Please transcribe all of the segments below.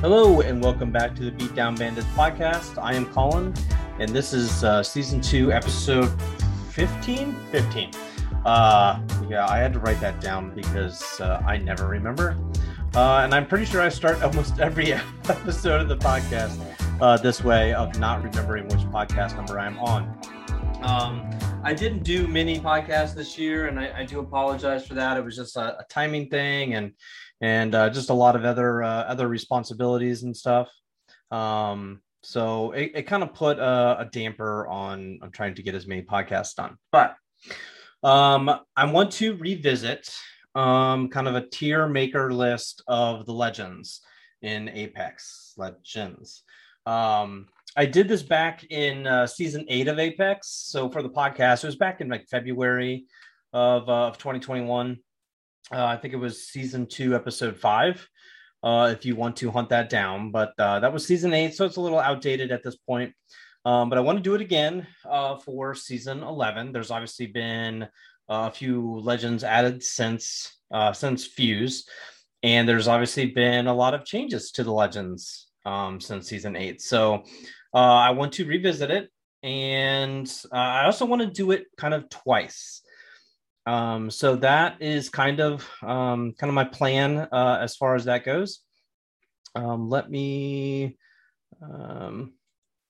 Hello, and welcome back to the Beatdown Bandits podcast. I am Colin, and this is uh, season two, episode 15? 15. Uh, yeah, I had to write that down because uh, I never remember. Uh, and I'm pretty sure I start almost every episode of the podcast uh, this way of not remembering which podcast number I'm on. Um, I didn't do many podcasts this year, and I, I do apologize for that. It was just a, a timing thing, and and uh, just a lot of other uh, other responsibilities and stuff. Um, so it, it kind of put a, a, damper on on trying to get as many podcasts done. But um, I want to revisit um, kind of a tier maker list of the legends in Apex Legends. Um, I did this back in uh, season eight of Apex. So for the podcast, it was back in like February of, uh, of 2021. Uh, I think it was season two, episode five. Uh, if you want to hunt that down, but uh, that was season eight, so it's a little outdated at this point. Um, but I want to do it again uh, for season 11. There's obviously been a few legends added since uh, since Fuse, and there's obviously been a lot of changes to the legends um, since season eight. So uh, I want to revisit it, and uh, I also want to do it kind of twice. Um, so that is kind of um, kind of my plan uh, as far as that goes. Um, let me um,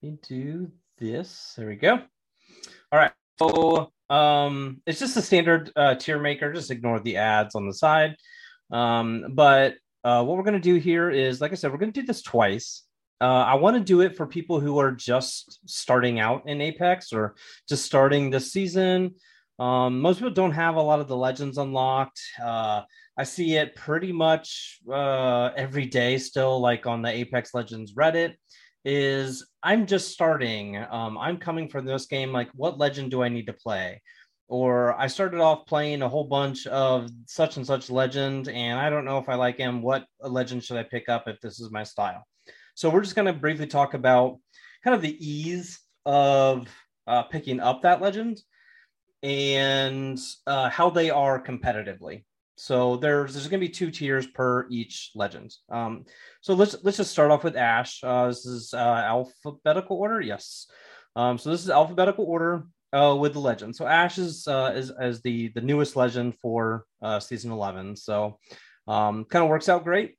let me do this. There we go. All right. So um, it's just a standard uh, tier maker. Just ignore the ads on the side. Um, but uh, what we're going to do here is, like I said, we're going to do this twice. Uh, I want to do it for people who are just starting out in Apex or just starting this season um, most people don't have a lot of the legends unlocked. Uh, I see it pretty much uh, every day still, like on the Apex Legends Reddit. Is I'm just starting. Um, I'm coming for this game. Like, what legend do I need to play? Or I started off playing a whole bunch of such and such legend, and I don't know if I like him. What legend should I pick up if this is my style? So we're just going to briefly talk about kind of the ease of uh, picking up that legend and uh, how they are competitively. So there's there's going to be two tiers per each legend. Um, so let's let's just start off with Ash. Uh, this is uh, alphabetical order. Yes. Um, so this is alphabetical order uh, with the legend. So Ash is uh, is as the the newest legend for uh, season 11. So um, kind of works out great.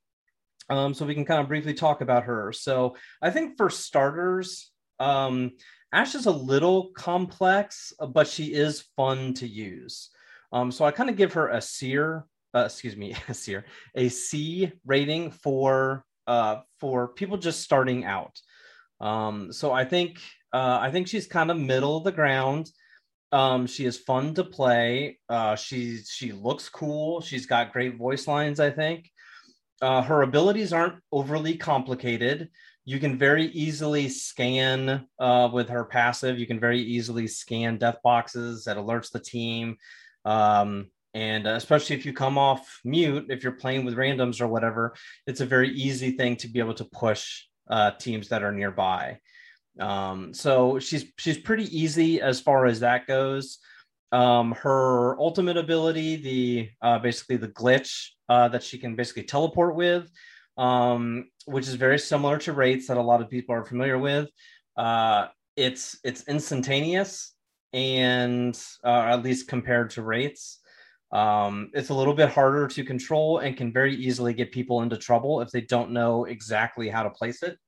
Um, so we can kind of briefly talk about her. So I think for starters, um, Ash is a little complex, uh, but she is fun to use. Um, so I kind of give her a seer, uh, excuse me, a seer, a C rating for uh, for people just starting out. Um, so I think uh, I think she's kind of middle of the ground. Um, she is fun to play. Uh, she she looks cool. She's got great voice lines. I think uh, her abilities aren't overly complicated you can very easily scan uh, with her passive. You can very easily scan death boxes that alerts the team. Um, and uh, especially if you come off mute, if you're playing with randoms or whatever, it's a very easy thing to be able to push uh, teams that are nearby. Um, so she's she's pretty easy as far as that goes. Um, her ultimate ability, the uh, basically the glitch uh, that she can basically teleport with, um, which is very similar to Wraith's that a lot of people are familiar with. Uh, it's it's instantaneous, and uh, at least compared to Wraith's. Um, it's a little bit harder to control and can very easily get people into trouble if they don't know exactly how to place it.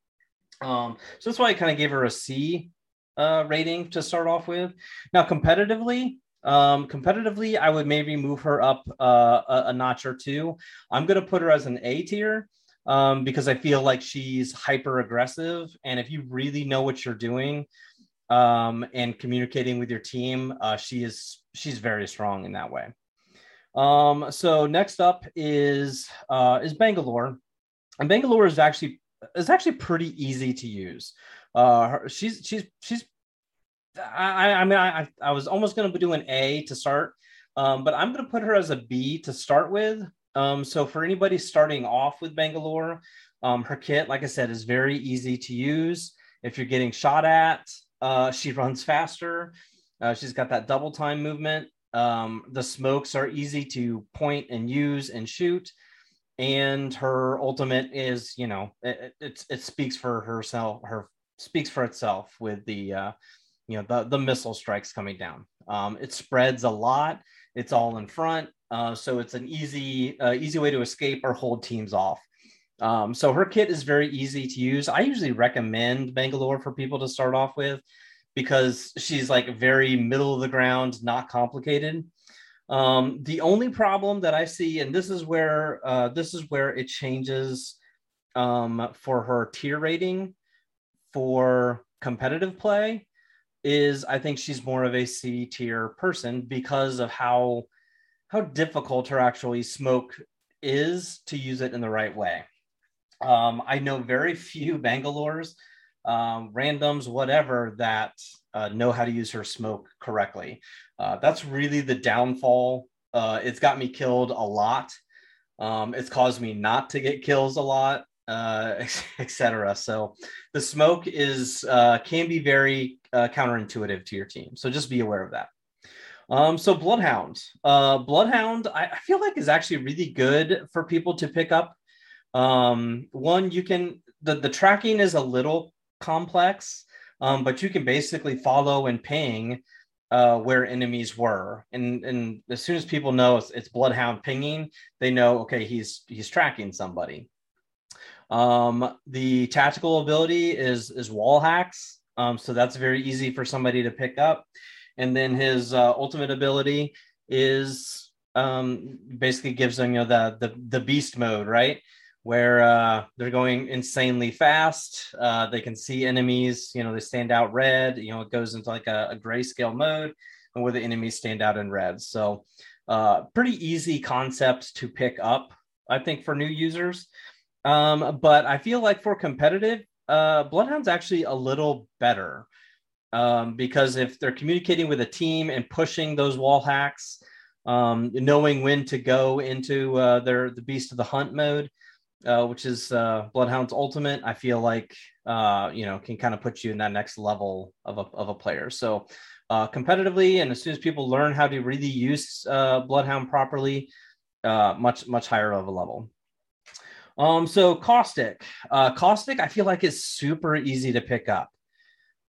Um, so that's why I kind of gave her a C uh, rating to start off with. Now, competitively, um, competitively, I would maybe move her up uh, a, a, notch or two. I'm going to put her as an A tier um, because I feel like she's hyper aggressive. And if you really know what you're doing um, and communicating with your team, uh, she is she's very strong in that way. Um, so next up is uh, is Bangalore, and Bangalore is actually is actually pretty easy to use. Uh, she's she's she's I, I mean I I was almost going to do an A to start, um, but I'm going to put her as a B to start with um, so for anybody starting off with Bangalore, um, her kit, like I said, is very easy to use. If you're getting shot at, uh, she runs faster. Uh, she's got that double time movement. Um, the smokes are easy to point and use and shoot. and her ultimate is you know it, it, it speaks for herself her speaks for itself with the uh, you know the the missile strikes coming down. Um, it spreads a lot. It's all in front, uh, so it's an easy uh, easy way to escape or hold teams off. Um, so her kit is very easy to use. I usually recommend Bangalore for people to start off with because she's like very middle of the ground, not complicated. Um, the only problem that I see, and this is where uh, this is where it changes um, for her tier rating for competitive play, is I think she's more of a C tier person because of how how difficult her actually smoke is to use it in the right way. Um, I know very few Bangalores, um, randoms, whatever, that uh, know how to use her smoke correctly. Uh, that's really the downfall. Uh, it's got me killed a lot. Um, it's caused me not to get kills a lot, uh, etc. So the smoke is uh, can be very uh, counterintuitive to your team. So just be aware of that. Um, so Bloodhound, uh, Bloodhound, I, I feel like is actually really good for people to pick up. Um, one, you can the the tracking is a little complex, um, but you can basically follow and ping uh, where enemies were, and and as soon as people know it's, it's Bloodhound pinging, they know okay he's he's tracking somebody. Um, the tactical ability is is wall hacks, um, so that's very easy for somebody to pick up, and then his uh, ultimate ability is um, basically gives them you know the the the beast mode, right? where uh, they're going insanely fast. Uh, they can see enemies, you know, they stand out red. You know, it goes into like a, a grayscale mode, and where the enemies stand out in red. So, uh, pretty easy concept to pick up, I think, for new users. Um, but I feel like for competitive, uh, Bloodhound's actually a little better um, because if they're communicating with a team and pushing those wall hacks, um, knowing when to go into uh, their the beast of the hunt mode, uh, which is uh, Bloodhound's Ultimate, I feel like uh, you know can kind of put you in that next level of a of a player. So uh, competitively, and as soon as people learn how to really use uh, Bloodhound properly, uh, much much higher of a level. Um, so caustic, uh, caustic, I feel like is super easy to pick up.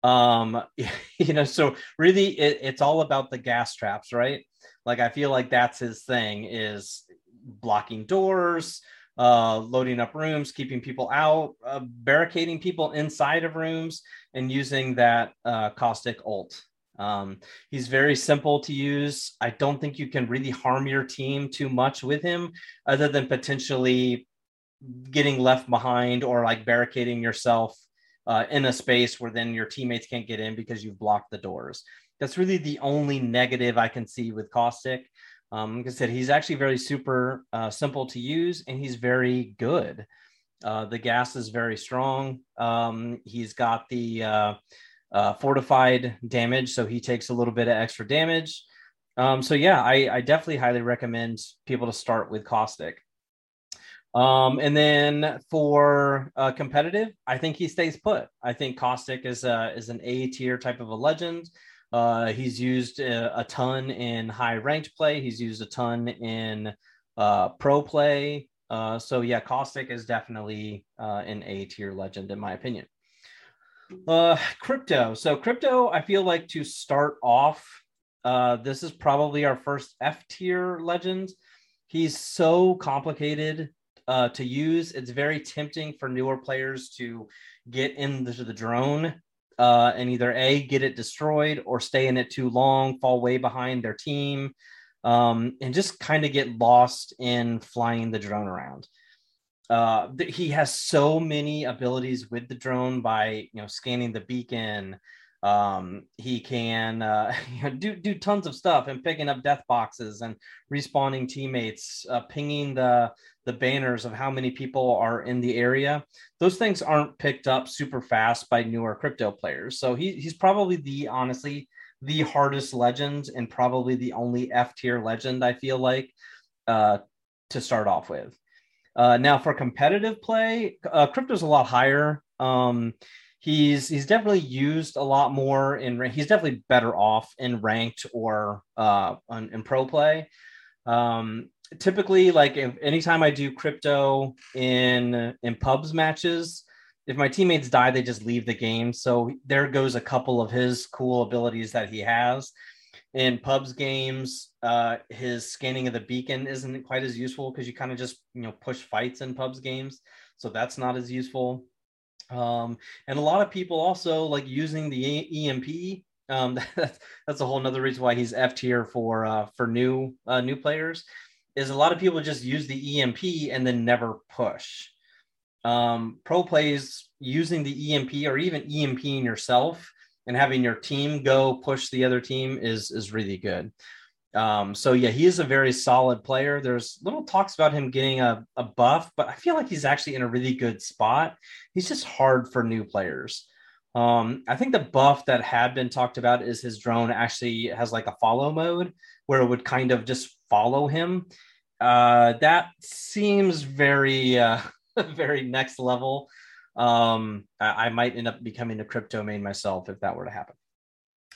Um, you know, so really, it, it's all about the gas traps, right? Like I feel like that's his thing is blocking doors uh, loading up rooms, keeping people out, uh, barricading people inside of rooms, and using that uh, caustic ult. Um, he's very simple to use. I don't think you can really harm your team too much with him, other than potentially getting left behind or like barricading yourself uh, in a space where then your teammates can't get in because you've blocked the doors. That's really the only negative I can see with Caustic. Um, like I said, he's actually very super uh, simple to use and he's very good. Uh, the gas is very strong. Um, he's got the uh, uh, fortified damage, so he takes a little bit of extra damage. Um, so yeah, I, I, definitely highly recommend people to start with Caustic. Um, and then for uh, competitive, I think he stays put. I think Caustic is a, is an A tier type of a legend. Uh, he's used a, a, ton in high ranked play. He's used a ton in uh, pro play. Uh, so yeah, Caustic is definitely uh, an A tier legend in my opinion. Uh, crypto. So crypto, I feel like to start off, uh, this is probably our first F tier legend. He's so complicated uh, to use. It's very tempting for newer players to get into the drone uh, and either A, get it destroyed or stay in it too long, fall way behind their team, um, and just kind of get lost in flying the drone around. Uh, he has so many abilities with the drone by you know scanning the beacon, um, he can uh, do do tons of stuff and picking up death boxes and respawning teammates, uh, pinging the the banners of how many people are in the area. Those things aren't picked up super fast by newer crypto players. So he, he's probably the honestly the hardest legend and probably the only F tier legend I feel like uh, to start off with. Uh, now for competitive play, uh, crypto's a lot higher. Um, he's he's definitely used a lot more in he's definitely better off in ranked or uh in, in pro play um typically, like if anytime I do crypto in in pubs matches, if my teammates die, they just leave the game. So there goes a couple of his cool abilities that he has. In pubs games, uh, his scanning of the beacon isn't quite as useful because you kind of just you know push fights in pubs games, so that's not as useful. Um, and a lot of people also like using the EMP. Um, that's, that's a whole nother reason why he's F tier for uh, for new uh, new players. Is a lot of people just use the EMP and then never push. Um, pro plays using the EMP or even EMPing yourself and having your team go push the other team is is really good. Um, so yeah, he is a very solid player. There's little talks about him getting a, a buff, but I feel like he's actually in a really good spot. He's just hard for new players. Um, I think the buff that had been talked about is his drone actually has like a follow mode where it would kind of just follow him. Uh, that seems very, uh, very next level. Um, I, I might end up becoming a crypto main myself if that were to happen.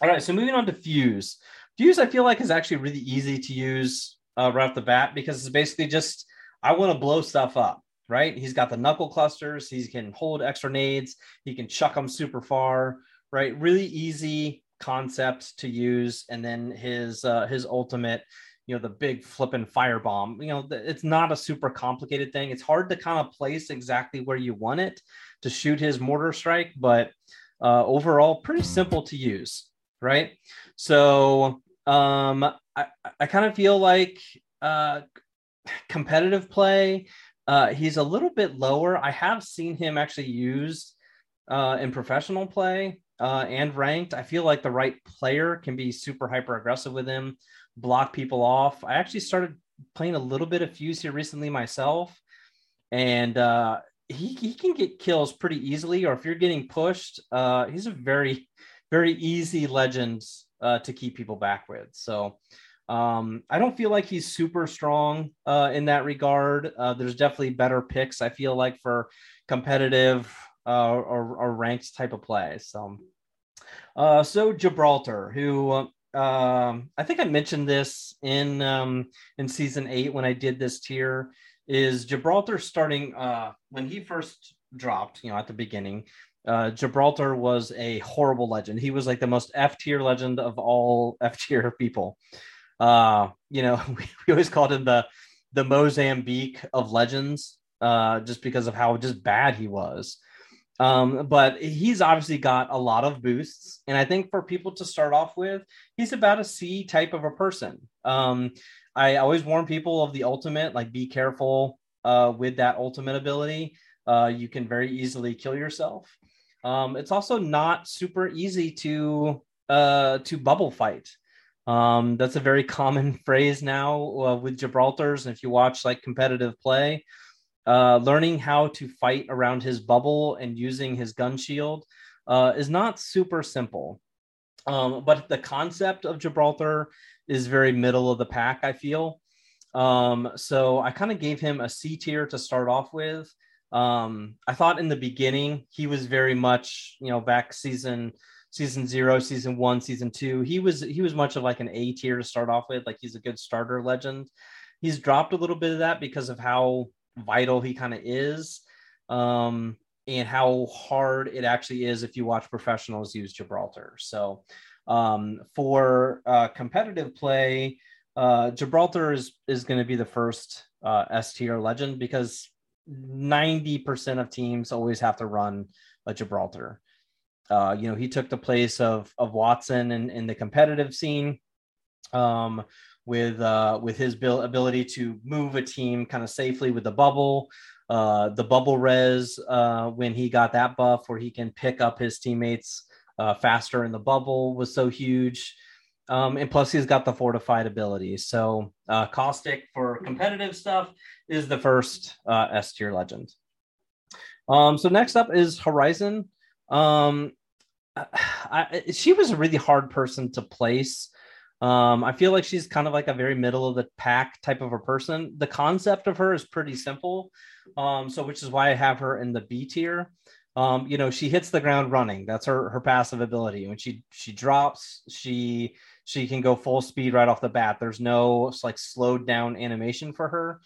All right, so moving on to Fuse. Fuse, I feel like, is actually really easy to use uh, right off the bat because it's basically just I want to blow stuff up, right? He's got the knuckle clusters, he can hold extra nades, he can chuck them super far, right? Really easy concept to use, and then his uh, his ultimate, you know, the big flipping firebomb. You know, it's not a super complicated thing. It's hard to kind of place exactly where you want it to shoot his mortar strike, but uh, overall, pretty simple to use, right? So um, I, I kind of feel like uh, competitive play, uh, he's a little bit lower. I have seen him actually used uh, in professional play uh, and ranked. I feel like the right player can be super hyper aggressive with him, block people off. I actually started playing a little bit of Fuse here recently myself, and uh, he, he can get kills pretty easily. Or if you're getting pushed, uh, he's a very, very easy legend uh, to keep people back with. So um, I don't feel like he's super strong uh, in that regard. Uh, there's definitely better picks, I feel like, for competitive uh, or, or ranked type of play. So, uh, so Gibraltar, who um, I think I mentioned this in um, in season eight when I did this tier, is Gibraltar starting uh, when he first dropped, you know, at the beginning uh, Gibraltar was a horrible legend. He was like the most F tier legend of all F tier people. Uh, you know, we, we, always called him the the Mozambique of legends, uh, just because of how just bad he was. Um, but he's obviously got a lot of boosts, and I think for people to start off with, he's about a C type of a person. Um, I always warn people of the ultimate, like be careful uh, with that ultimate ability. Uh, you can very easily kill yourself. Um, it's also not super easy to uh, to bubble fight. Um, that's a very common phrase now uh, with Gibraltar's. And if you watch like competitive play, uh, learning how to fight around his bubble and using his gun shield uh, is not super simple. Um, but the concept of Gibraltar is very middle of the pack, I feel. Um, so I kind of gave him a C tier to start off with. Um, I thought in the beginning he was very much, you know, back season season zero, season one, season two. He was he was much of like an A tier to start off with. Like he's a good starter legend. He's dropped a little bit of that because of how vital he kind of is. Um, and how hard it actually is if you watch professionals use Gibraltar. So, um, for uh, competitive play, uh, Gibraltar is is going to be the first uh, S tier legend because 90% of teams always have to run a Gibraltar. Uh, you know, he took the place of of Wattson in, in the competitive scene um, with uh, with his ability to move a team kind of safely with the bubble. Uh, the bubble res uh, when he got that buff where he can pick up his teammates uh, faster in the bubble was so huge. Um, and plus, he's got the fortified ability. So, uh, Caustic for competitive stuff is the first uh, S tier legend. Um, so, next up is Horizon. Um, I, she was a really hard person to place. Um, I feel like she's kind of like a very middle of the pack type of a person. The concept of her is pretty simple. Um, so, which is why I have her in the B tier. um, you know, she hits the ground running. That's her her passive ability. When she she drops, she she can go full speed right off the bat. There's no like slowed down animation for her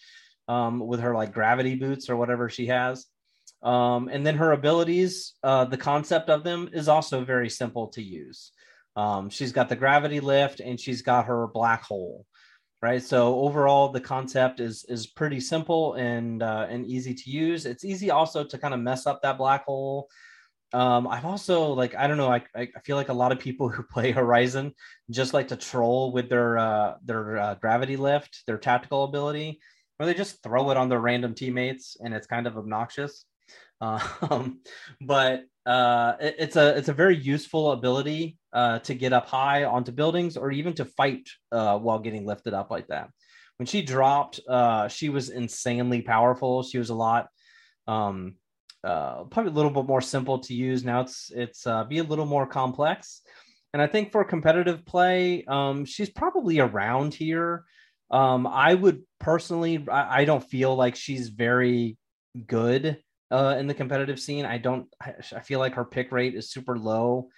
um, with her like gravity boots or whatever she has. Um, and then her abilities, uh, the concept of them is also very simple to use. Um, she's got the gravity lift and she's got her black hole right? So overall, the concept is is pretty simple and uh, and easy to use. It's easy also to kind of mess up that black hole. Um, I've also like I don't know I I feel like a lot of people who play Horizon just like to troll with their uh, their uh, gravity lift, their tactical ability, they just throw it on their random teammates and it's kind of obnoxious. Um, but uh, it, it's a it's a very useful ability uh, to get up high onto buildings or even to fight uh, while getting lifted up like that. When she dropped, uh, she was insanely powerful. She was a lot, um, uh, probably a little bit more simple to use. Now it's it's uh, be a little more complex, and I think for competitive play, um, she's probably around here. Um, I would personally, I, I don't feel like she's very good uh, in the competitive scene. I don't. I feel like her pick rate is super low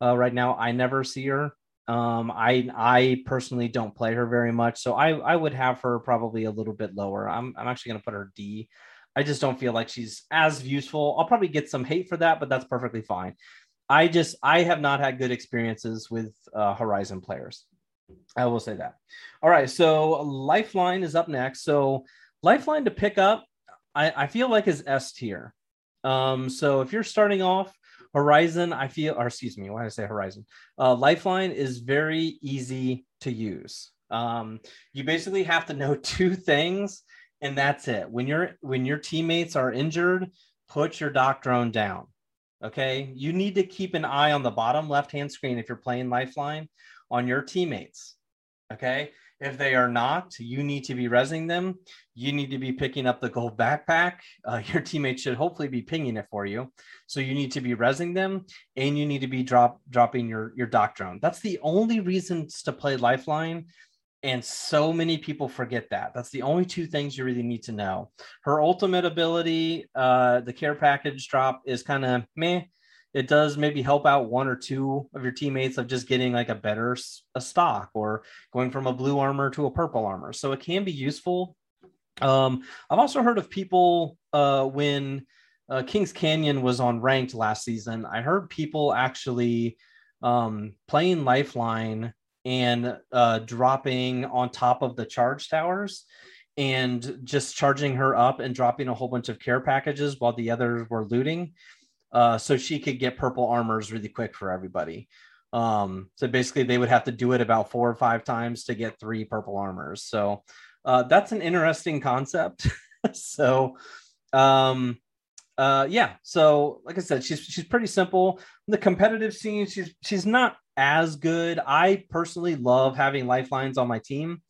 uh, right now. I never see her. Um, I I personally don't play her very much, so I I would have her probably a little bit lower. I'm I'm actually gonna put her D. I just don't feel like she's as useful. I'll probably get some hate for that, but that's perfectly fine. I just I have not had good experiences with uh, Horizon players. I will say that. All right, so Lifeline is up next. So Lifeline to pick up I, I feel like is S tier. Um, so if you're starting off Horizon, I feel, or excuse me, why did I say Horizon? Uh, Lifeline is very easy to use. Um, you basically have to know two things, and that's it. When your when your teammates are injured, put your dock drone down. Okay, you need to keep an eye on the bottom left hand screen if you're playing Lifeline on your teammates. Okay, if they are not, you need to be resing them. You need to be picking up the gold backpack. Uh, your teammate should hopefully be pinging it for you. So you need to be resing them, and you need to be drop dropping your your dock drone. That's the only reasons to play Lifeline. And so many people forget that. That's the only two things you really need to know. Her ultimate ability, uh, the care package drop, is kind of meh it does maybe help out one or two of your teammates of just getting like a better a stock or going from a blue armor to a purple armor. So it can be useful. Um, I've also heard of people uh, when uh, Kings Canyon was on ranked last season. I heard people actually um, playing Lifeline and uh, dropping on top of the charge towers and just charging her up and dropping a whole bunch of care packages while the others were looting uh, so she could get purple armors really quick for everybody. Um, so basically, they would have to do it about four or five times to get three purple armors. So uh, that's an interesting concept. so, um, uh, yeah. So, like I said, she's she's pretty simple. In the competitive scene, she's she's not as good. I personally love having lifelines on my team.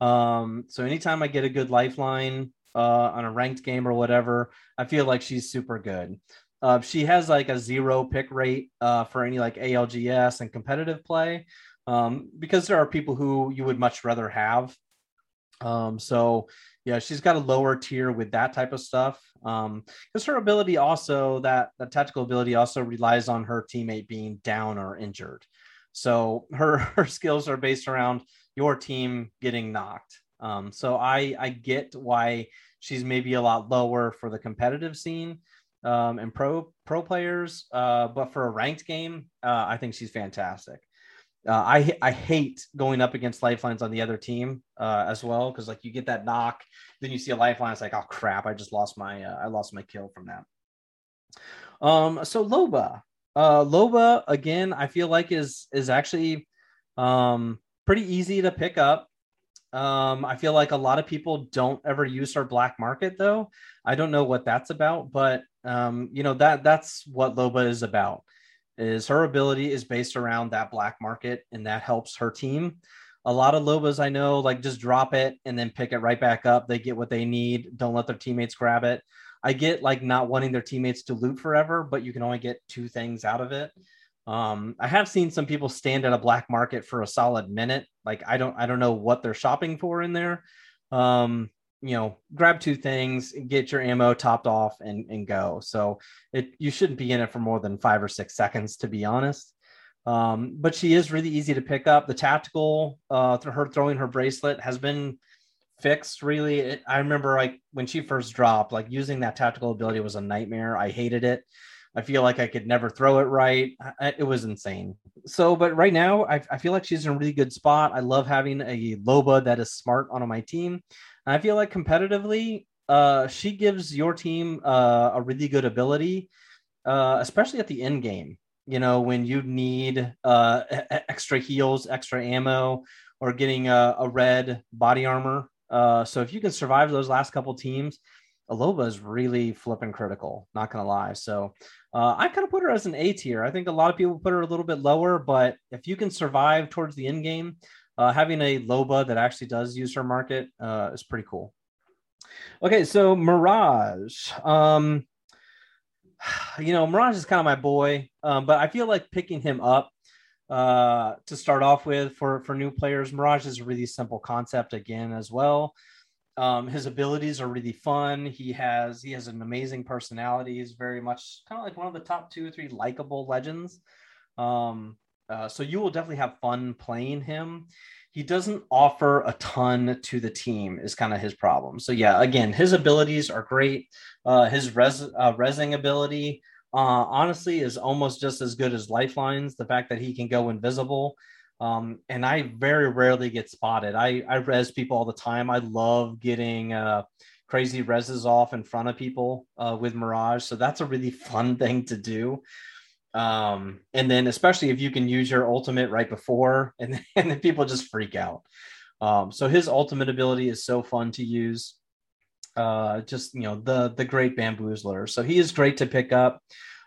Um, so anytime I get a good lifeline uh, on a ranked game or whatever, I feel like she's super good. Uh, she has like a zero pick rate uh, for any like ALGS and competitive play um, because there are people who you would much rather have. Um, so yeah, she's got a lower tier with that type of stuff. Um, because her ability also that that tactical ability also relies on her teammate being down or injured. So her her skills are based around your team getting knocked. Um, so I I get why she's maybe a lot lower for the competitive scene um, and pro pro players. Uh, but for a ranked game, uh, I think she's fantastic. Uh, I I hate going up against lifelines on the other team uh, as well because like you get that knock, then you see a lifeline. It's like oh crap, I just lost my uh, I lost my kill from that. Um, so Loba, uh, Loba again, I feel like is is actually um pretty easy to pick up. Um, I feel like a lot of people don't ever use her black market though. I don't know what that's about, but um, you know that that's what Loba is about. Is her ability is based around that black market, and that helps her team. A lot of Lobas I know like just drop it and then pick it right back up. They get what they need. Don't let their teammates grab it. I get like not wanting their teammates to loot forever, but you can only get two things out of it. Um, I have seen some people stand at a black market for a solid minute. Like I don't, I don't know what they're shopping for in there. Um, you know, grab two things, get your ammo topped off, and and go. So it you shouldn't be in it for more than five or six seconds, to be honest. Um, but she is really easy to pick up. The tactical, uh, her throwing her bracelet has been fixed. Really, it, I remember like when she first dropped, like using that tactical ability was a nightmare. I hated it. I feel like I could never throw it right. I, it was insane. So, but right now, I, I, feel like she's in a really good spot. I love having a Loba that is smart on my team. I feel like competitively, uh, she gives your team uh, a really good ability, uh, especially at the end game. You know, when you need uh, extra heals, extra ammo, or getting a, a red body armor. Uh, so if you can survive those last couple teams, a Loba is really flipping critical, not gonna lie. So uh, I kind of put her as an A tier. I think a lot of people put her a little bit lower, but if you can survive towards the end game, uh, having a Loba that actually does use her market uh, is pretty cool. Okay, so Mirage. Um, you know, Mirage is kind of my boy, um, but I feel like picking him up uh, to start off with for for new players. Mirage is a really simple concept again as well. Um, his abilities are really fun. He has he has an amazing personality. He's very much kind of like one of the top two or three likable legends. Um, uh, so you will definitely have fun playing him. He doesn't offer a ton to the team is kind of his problem. So yeah, again, his abilities are great. Uh, his res uh, resing ability uh, honestly is almost just as good as lifelines. The fact that he can go invisible um, and I very rarely get spotted. I, I res people all the time. I love getting uh, crazy reses off in front of people with Mirage. So that's a really fun thing to do. Um, and then especially if you can use your ultimate right before and, and then people just freak out. Um, so his ultimate ability is so fun to use. Uh, just you know the the great bamboozler. So he is great to pick up.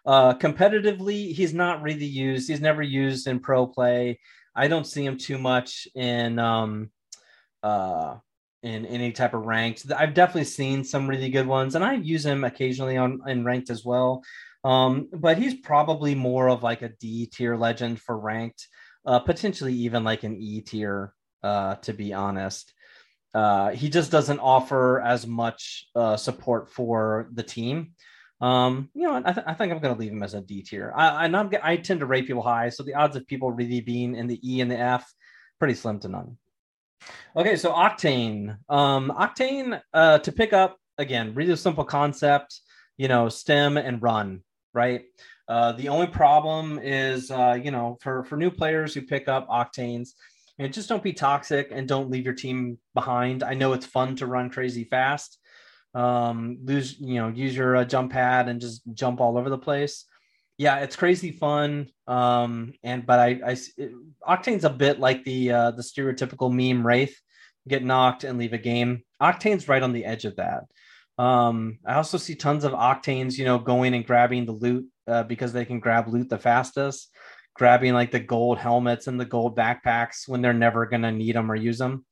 Uh, competitively, he's not really used. He's never used in pro play. I don't see him too much in um uh in any type of ranked. I've definitely seen some really good ones, and I use him occasionally on in ranked as well. Um, but he's probably more of like a D tier legend for ranked, uh, potentially even like an E tier, uh, to be honest. Uh, he just doesn't offer as much uh, support for the team. Um, you know, I, th- I think I'm going to leave him as a D tier. I, I, I tend to rate people high, so the odds of people really being in the E and the F pretty slim to none. Okay, so Octane. Um, Octane uh, to pick up again, really simple concept. You know, stem and run, right? Uh, the only problem is, uh, you know, for for new players who pick up Octanes, and just don't be toxic and don't leave your team behind. I know it's fun to run crazy fast, um, lose, you know, use your uh, jump pad and just jump all over the place. Yeah, it's crazy fun. Um, and but I, I it, Octane's a bit like the uh, the stereotypical meme Wraith, get knocked and leave a game. Octane's right on the edge of that. Um, I also see tons of Octanes, you know, going and grabbing the loot uh, because they can grab loot the fastest, grabbing like the gold helmets and the gold backpacks when they're never gonna need them or use them.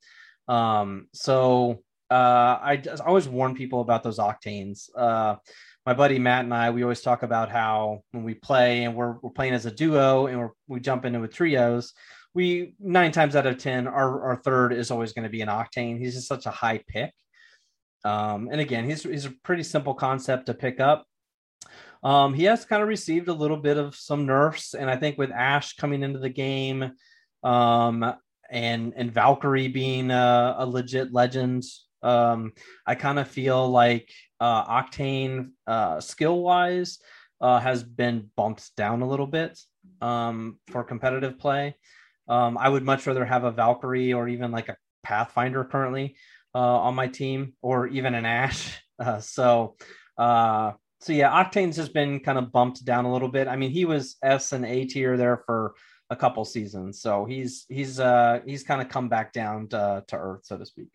Um, so uh, I, I always warn people about those octanes. Uh, my buddy Matt and I, we always talk about how when we play and we're, we're playing as a duo and we jump into a trios, we nine times out of 10, our, our third is always going to be an octane. He's just such a high pick. Um, and again, he's, he's a pretty simple concept to pick up. Um, he has kind of received a little bit of some nerfs. And I think with Ash coming into the game, um, and and Valkyrie being a, a legit legend, um, I kind of feel like uh, Octane, uh, skill wise, uh, has been bumped down a little bit um, for competitive play. Um, I would much rather have a Valkyrie or even like a Pathfinder currently on my team, or even an Ash. Uh, so, uh, so yeah, Octane's has been kind of bumped down a little bit. I mean, he was S and A tier there for a couple seasons, so he's he's uh, he's kind of come back down to, to earth, so to speak.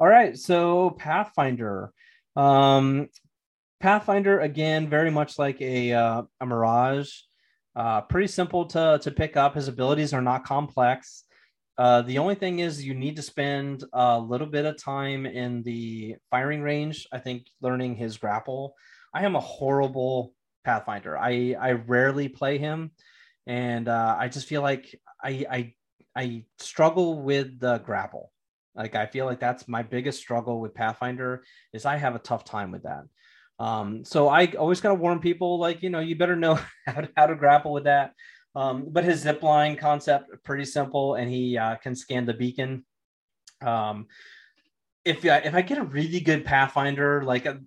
All right, so Pathfinder. Um, Pathfinder again, very much like a uh, a Mirage, uh, pretty simple to to pick up. His abilities are not complex. Uh, the only thing is you need to spend a little bit of time in the firing range. I think learning his grapple. I am a horrible Pathfinder. I I rarely play him, and uh, I just feel like I I I struggle with the grapple. Like I feel like that's my biggest struggle with Pathfinder is I have a tough time with that. Um, so I always kind of warn people like, you know, you better know how to, how to grapple with that. Um, but his zip line concept pretty simple, and he uh, can scan the beacon. Um, if I, if I get a really good Pathfinder, like a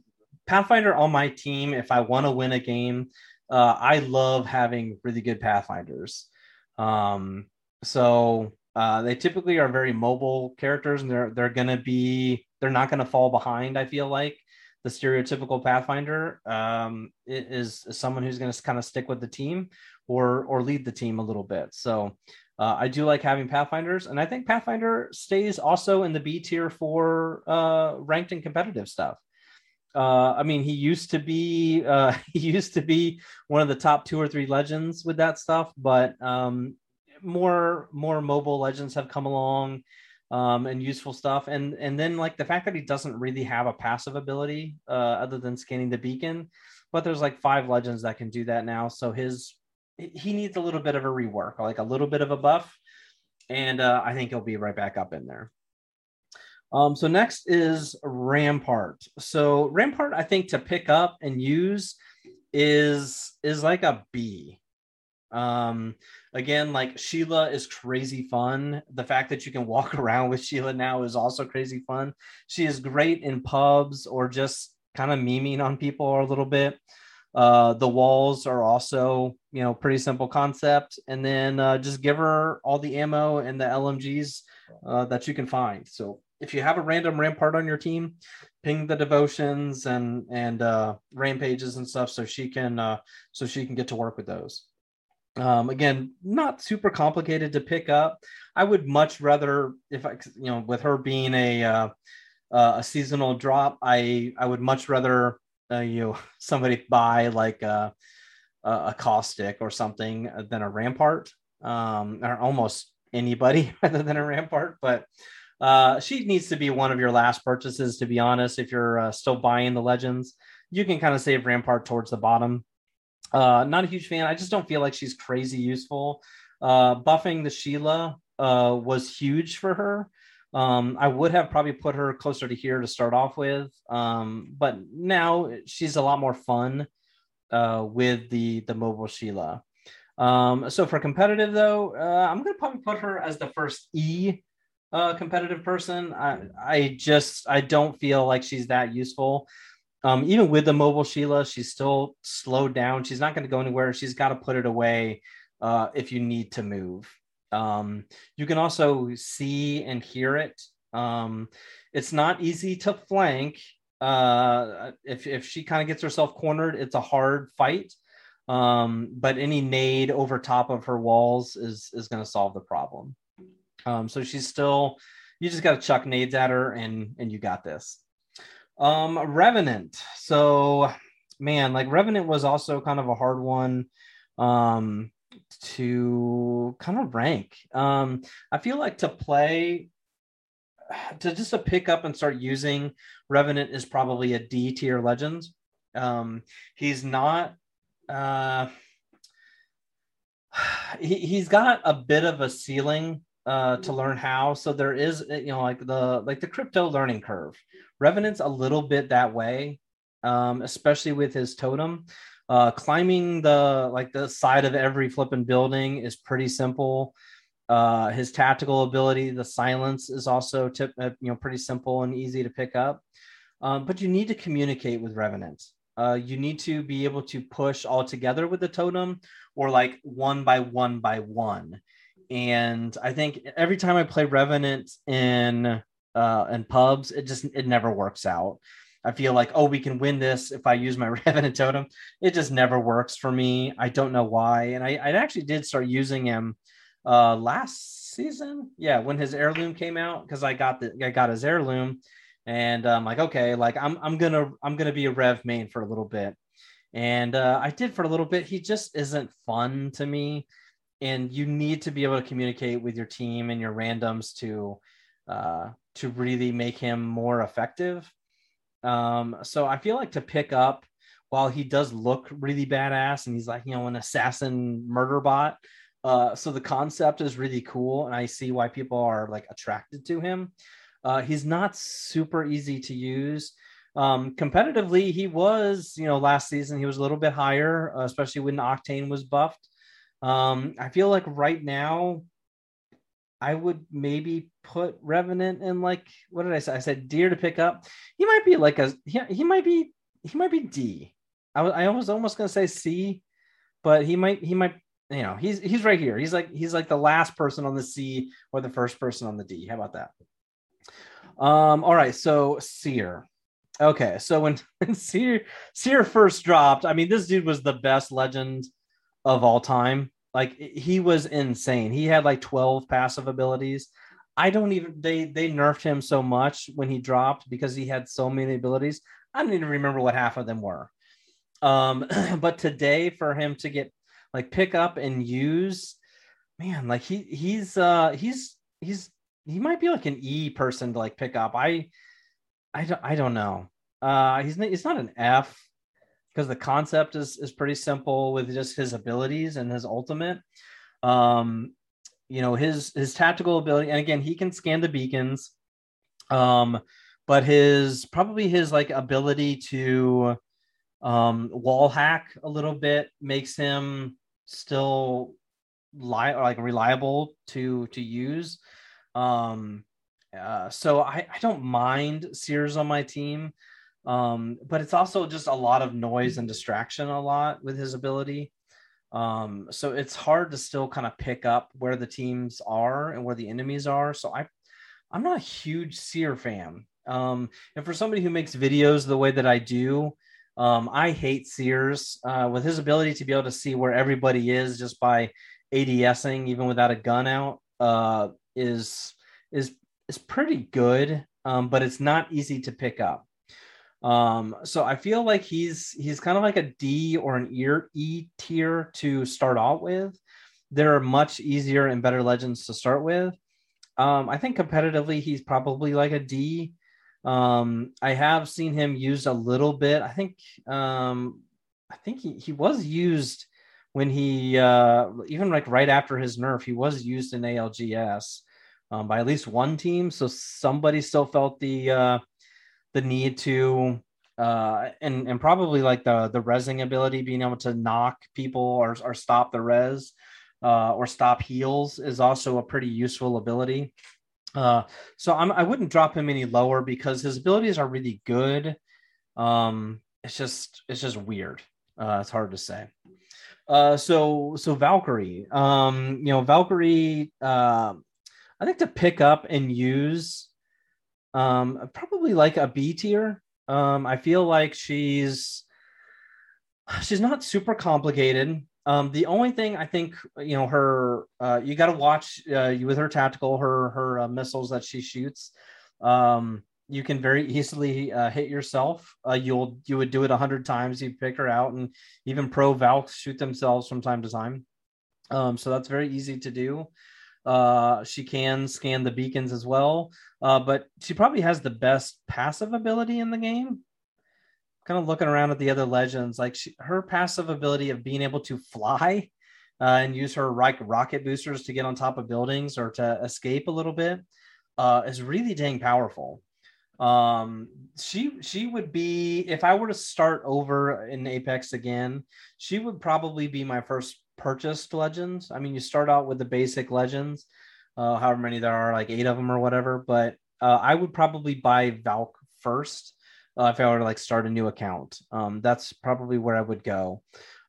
Pathfinder on my team, if I want to win a game, uh, I love having really good Pathfinders. Um, so uh, they typically are very mobile characters, and they're they're gonna be they're not gonna fall behind. I feel like the stereotypical Pathfinder um, is, is someone who's gonna kind of stick with the team or or lead the team a little bit. So uh, I do like having Pathfinders, and I think Pathfinder stays also in the B tier for uh, ranked and competitive stuff. Uh, I mean, he used to be uh, he used to be one of the top two or three legends with that stuff, but um, more more mobile legends have come along um, and useful stuff, and and then like the fact that he doesn't really have a passive ability uh, other than scanning the beacon, but there's like five legends that can do that now, so his he needs a little bit of a rework, like a little bit of a buff, and uh, I think he'll be right back up in there. Um, so next is Rampart. So Rampart, I think to pick up and use is is like a B. Um, again, like Sheila is crazy fun. The fact that you can walk around with Sheila now is also crazy fun. She is great in pubs or just kind of memeing on people a little bit. Uh, the walls are also, you know, pretty simple concept. And then uh, just give her all the ammo and the LMGs uh, that you can find. So if you have a random rampart on your team, ping the devotions and and uh, rampages and stuff so she can uh, so she can get to work with those. Um, again, not super complicated to pick up. I would much rather, if I, you know, with her being a uh, uh, a seasonal drop, I I would much rather uh, you know somebody buy like a, a caustic or something than a rampart um or almost anybody rather than a rampart but uh she needs to be one of your last purchases to be honest if you're uh, still buying the legends. You can kind of save rampart towards the bottom. Uh not a huge fan. I just don't feel like she's crazy useful. Uh buffing the sheila uh was huge for her um, I would have probably put her closer to here to start off with, um, but now she's a lot more fun uh, with the the mobile Sheila. Um, so for competitive though, uh, I'm gonna probably put her as the first E uh, competitive person. I I just I don't feel like she's that useful. Um, even with the mobile Sheila, she's still slowed down. She's not going to go anywhere. She's got to put it away uh, if you need to move. Um, you can also see and hear it. Um, it's not easy to flank. Uh, if, if she kind of gets herself cornered, it's a hard fight. Um, but any nade over top of her walls is is going to solve the problem. Um, so she's still, you just got to chuck nades at her, and and you got this. Um, Revenant. So, man, like Revenant was also kind of a hard one. Um, to kind of rank. Um, I feel like to play to just to pick up and start using Revenant is probably a D tier Legends. Um, he's not. Uh, he, he's got a bit of a ceiling uh, to learn how. So there is, you know, like the like the crypto learning curve. Revenant's a little bit that way, um, especially with his totem. Uh, climbing the like the side of every flipping building is pretty simple. Uh, his tactical ability, the silence, is also tip, uh, you know pretty simple and easy to pick up. Um, but you need to communicate with Revenant. Uh, you need to be able to push all together with the totem, or like one by one by one. And I think every time I play Revenant in uh, in pubs, it just it never works out. I feel like, oh, we can win this if I use my Revenant Totem. It just never works for me. I don't know why. And I, I actually did start using him uh last season. Yeah, when his heirloom came out, because I got the I got his heirloom, and I'm like, okay, like I'm I'm gonna I'm gonna be a Rev main for a little bit. And uh, I did for a little bit. He just isn't fun to me. And you need to be able to communicate with your team and your randoms to uh, to really make him more effective um, so I feel like to pick up while he does look really badass and he's like, you know, an assassin murder bot. Uh, so the concept is really cool, and I see why people are like attracted to him. Uh, he's not super easy to use. Um, competitively, he was, you know, last season he was a little bit higher, uh, especially when Octane was buffed. Um, I feel like right now, I would maybe put Revenant in like what did I say? I said Deer to pick up. He might be like a he, he might be he might be D. I was I was almost gonna say C, but he might he might you know he's he's right here. He's like he's like the last person on the C or the first person on the D. How about that? Um, all right, so Seer. Okay, so when, when Seer Seer first dropped, I mean, this dude was the best legend of all time. Like he was insane. He had like 12 passive abilities. I don't even they they nerfed him so much when he dropped because he had so many abilities. I don't even remember what half of them were. Um, but today for him to get like pick up and use, man, like he he's uh he's he's he might be like an E person to like pick up. I I don't I don't know. Uh he's he's not an F because the concept is is pretty simple with just his abilities and his ultimate. Um you know his his tactical ability and again he can scan the beacons um but his probably his like ability to um wall hack a little bit makes him still li- like reliable to to use um, uh, so I, I don't mind Sears on my team, um, but it's also just a lot of noise and distraction a lot with his ability. Um, so it's hard to still kind of pick up where the teams are and where the enemies are. So I, I'm not a huge Seer fan. Um, and for somebody who makes videos the way that I do, um, I hate Seers uh, with his ability to be able to see where everybody is just by ADSing, even without a gun out. Uh, is is is pretty good, um, but it's not easy to pick up. Um, so I feel like he's he's kind of like a D or an ear E tier to start out with. There are much easier and better legends to start with. Um, I think competitively he's probably like a D. Um, I have seen him used a little bit. I think um, I think he, he was used when he uh, even like right after his nerf, he was used in ALGS um, by at least one team. So somebody still felt the uh, the need to uh, and and probably like the the resing ability, being able to knock people or or stop the res uh, or stop heals is also a pretty useful ability. Uh, so I'm, I wouldn't drop him any lower because his abilities are really good. Um, it's just it's just weird. Uh, it's hard to say. Uh, so so Valkyrie, um, you know Valkyrie, uh, I think to pick up and use, um, probably like a B tier. Um, I feel like she's she's not super complicated. Um, the only thing I think you know her, uh, you got to watch uh, with her tactical, her her uh, missiles that she shoots. Um, you can very easily uh, hit yourself. Uh, you'll you would do it a hundred times. You pick her out, and even pro Valks shoot themselves from time to time. Um, so that's very easy to do. Uh, she can scan the beacons as well, uh, but she probably has the best passive ability in the game. Kind of looking around at the other legends, like she, her passive ability of being able to fly uh, and use her rocket boosters to get on top of buildings or to escape a little bit uh, is really dang powerful. Um, she she would be if I were to start over in Apex again, she would probably be my first purchased legends. I mean, you start out with the basic legends, uh, however many there are, like eight of them or whatever. But uh, I would probably buy Valk first uh, if I were to like start a new account. Um, that's probably where I would go.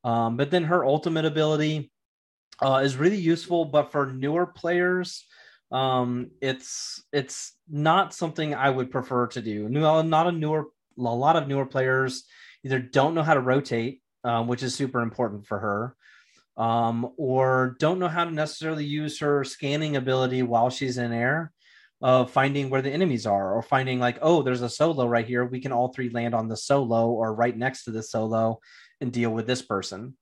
Um, but then her ultimate ability uh, is really useful, but for newer players, um, it's it's not something I would prefer to do. New, not a newer, a lot of newer players either don't know how to rotate, um, which is super important for her, um, or don't know how to necessarily use her scanning ability while she's in air of finding where the enemies are or finding like oh there's a solo right here. We can all three land on the solo or right next to the solo and deal with this person.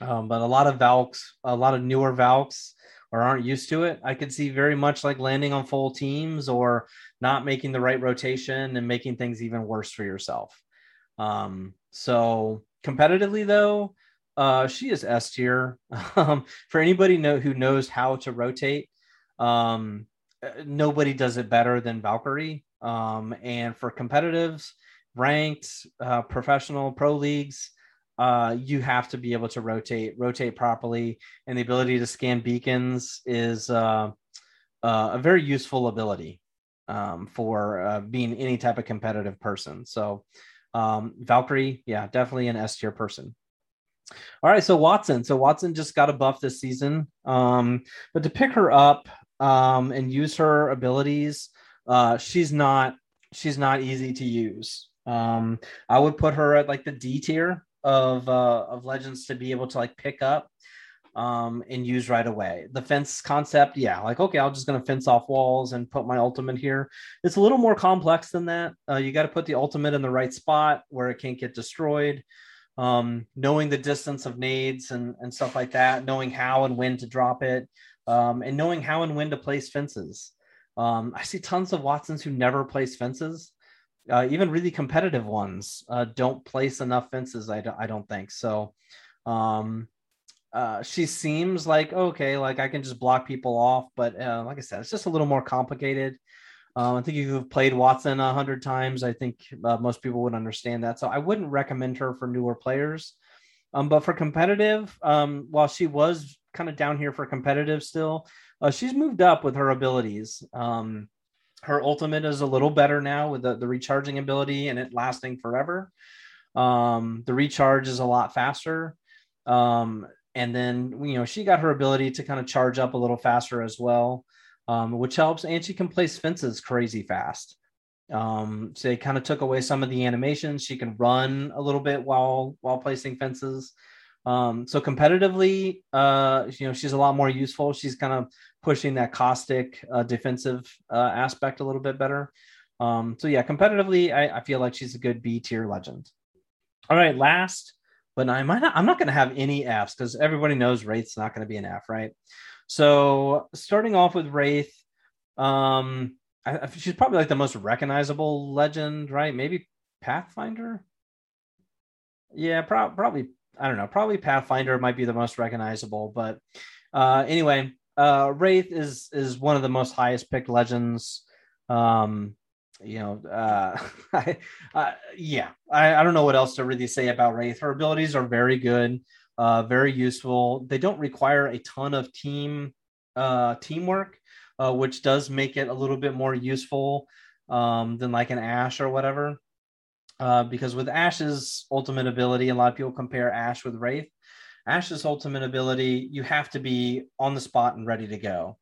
Um, but a lot of valks a lot of newer valks or aren't used to it. I could see very much like landing on full teams or not making the right rotation and making things even worse for yourself. Um, so competitively though uh, she is S tier. Um, for anybody know who knows how to rotate, um, uh, nobody does it better than Valkyrie. Um, and for competitives, ranked, uh, professional, pro leagues, uh, you have to be able to rotate, rotate properly, and the ability to scan beacons is uh, uh, a very useful ability um, for uh, being any type of competitive person. So, um, Valkyrie, yeah, definitely an S tier person. All right, so Wattson. So Wattson just got a buff this season, um, but to pick her up um, and use her abilities, uh, she's not she's not easy to use. Um, I would put her at like the D tier of uh, of legends to be able to like pick up um, and use right away. The fence concept, yeah, like okay, I'm just gonna fence off walls and put my ultimate here. It's a little more complex than that. Uh, you got to put the ultimate in the right spot where it can't get destroyed. Um, knowing the distance of nades and, and stuff like that, knowing how and when to drop it, um, and knowing how and when to place fences. Um, I see tons of Wattsons who never place fences uh, even really competitive ones uh, don't place enough fences. I don't, I don't think so. Um, uh, she seems like okay, like I can just block people off, but uh, like I said, it's just a little more complicated. Um, I think if you've played Wattson a hundred times, I think uh, most people would understand that. So I wouldn't recommend her for newer players. Um, but for competitive, um, while she was kind of down here for competitive still, uh, she's moved up with her abilities. Um, her ultimate is a little better now with the, the recharging ability and it lasting forever. Um, the recharge is a lot faster. Um, and then, you know, she got her ability to kind of charge up a little faster as well, um, which helps. And she can place fences crazy fast. Um, so they kind of took away some of the animations. She can run a little bit while while placing fences. Um, so competitively, uh, you know, she's a lot more useful. She's kind of pushing that caustic uh, defensive uh, aspect a little bit better. Um, so yeah, competitively, I, I, feel like she's a good B tier legend. All right, last, but I might not, I'm not going to have any Fs because everybody knows Wraith's not going to be an F, right? So starting off with Wraith, um, I, she's probably like the most recognizable legend, right? Maybe Pathfinder. Yeah, pro- probably. I don't know. Probably Pathfinder might be the most recognizable, but uh, anyway, uh, Wraith is is one of the most highest picked legends. Um, you know, uh, I, uh, yeah, I, I don't know what else to really say about Wraith. Her abilities are very good, uh, very useful. They don't require a ton of team uh, teamwork, uh, which does make it a little bit more useful um, than like an Ash or whatever. Uh, because with Ash's ultimate ability, a lot of people compare Ash with Wraith. Ash's ultimate ability, you have to be on the spot and ready to go.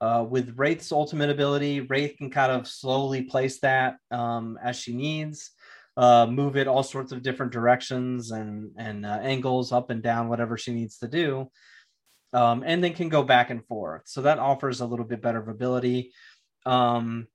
Uh, with Wraith's ultimate ability, Wraith can kind of slowly place that um, as she needs, uh, move it all sorts of different directions and and uh, angles up and down, whatever she needs to do, um, and then can go back and forth. So that offers a little bit better of ability. Um,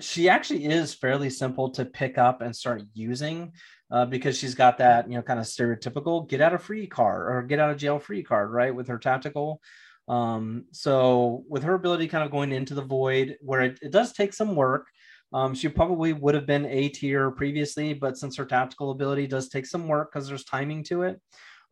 she actually is fairly simple to pick up and start using uh, because she's got that you know kind of stereotypical get out of free card or get out of jail free card right with her tactical um, so with her ability kind of going into the void where it, it does take some work um, she probably would have been a tier previously but since her tactical ability does take some work because there's timing to it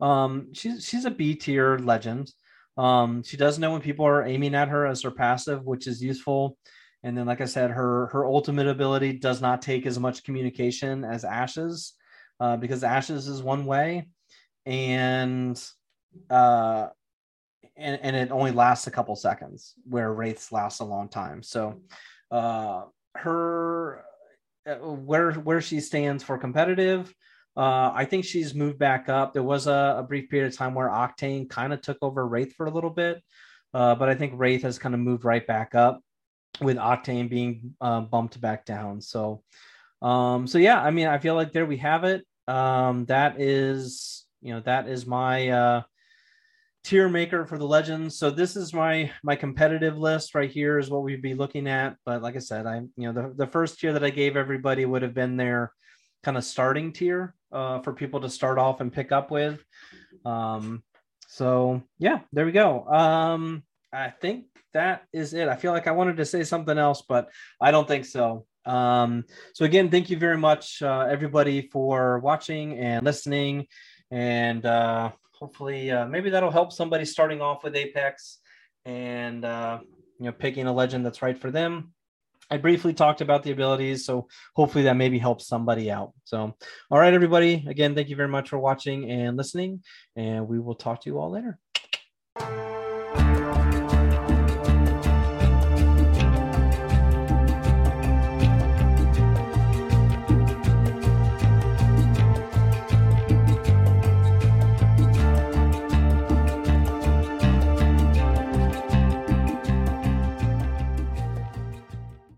um, she's she's a b tier legend um, she does know when people are aiming at her as her passive which is useful and then, like I said, her her ultimate ability does not take as much communication as Ash's, uh, because Ash's is one way, and uh, and and it only lasts a couple seconds, where Wraith's lasts a long time. So, uh, her uh, where where she stands for competitive. Uh, I think she's moved back up. There was a, a brief period of time where Octane kind of took over Wraith for a little bit, uh, but I think Wraith has kind of moved right back up with Octane being uh, bumped back down. So, um, so yeah, I mean, I feel like there we have it. Um, that is, you know, that is my uh, tier maker for the legends. So this is my my competitive list right here is what we'd be looking at. But like I said, I you know the the first tier that I gave everybody would have been their kind of starting tier uh, for people to start off and pick up with. Um, so yeah, there we go. Um, I think that is it. I feel like I wanted to say something else, but I don't think so. Um, so again, thank you very much, uh, everybody, for watching and listening, and uh, hopefully, uh, maybe that'll help somebody starting off with Apex. And uh, you know, picking a legend that's right for them. I briefly talked about the abilities, so hopefully that maybe helps somebody out. So, all right, everybody. Again, thank you very much for watching and listening, and we will talk to you all later.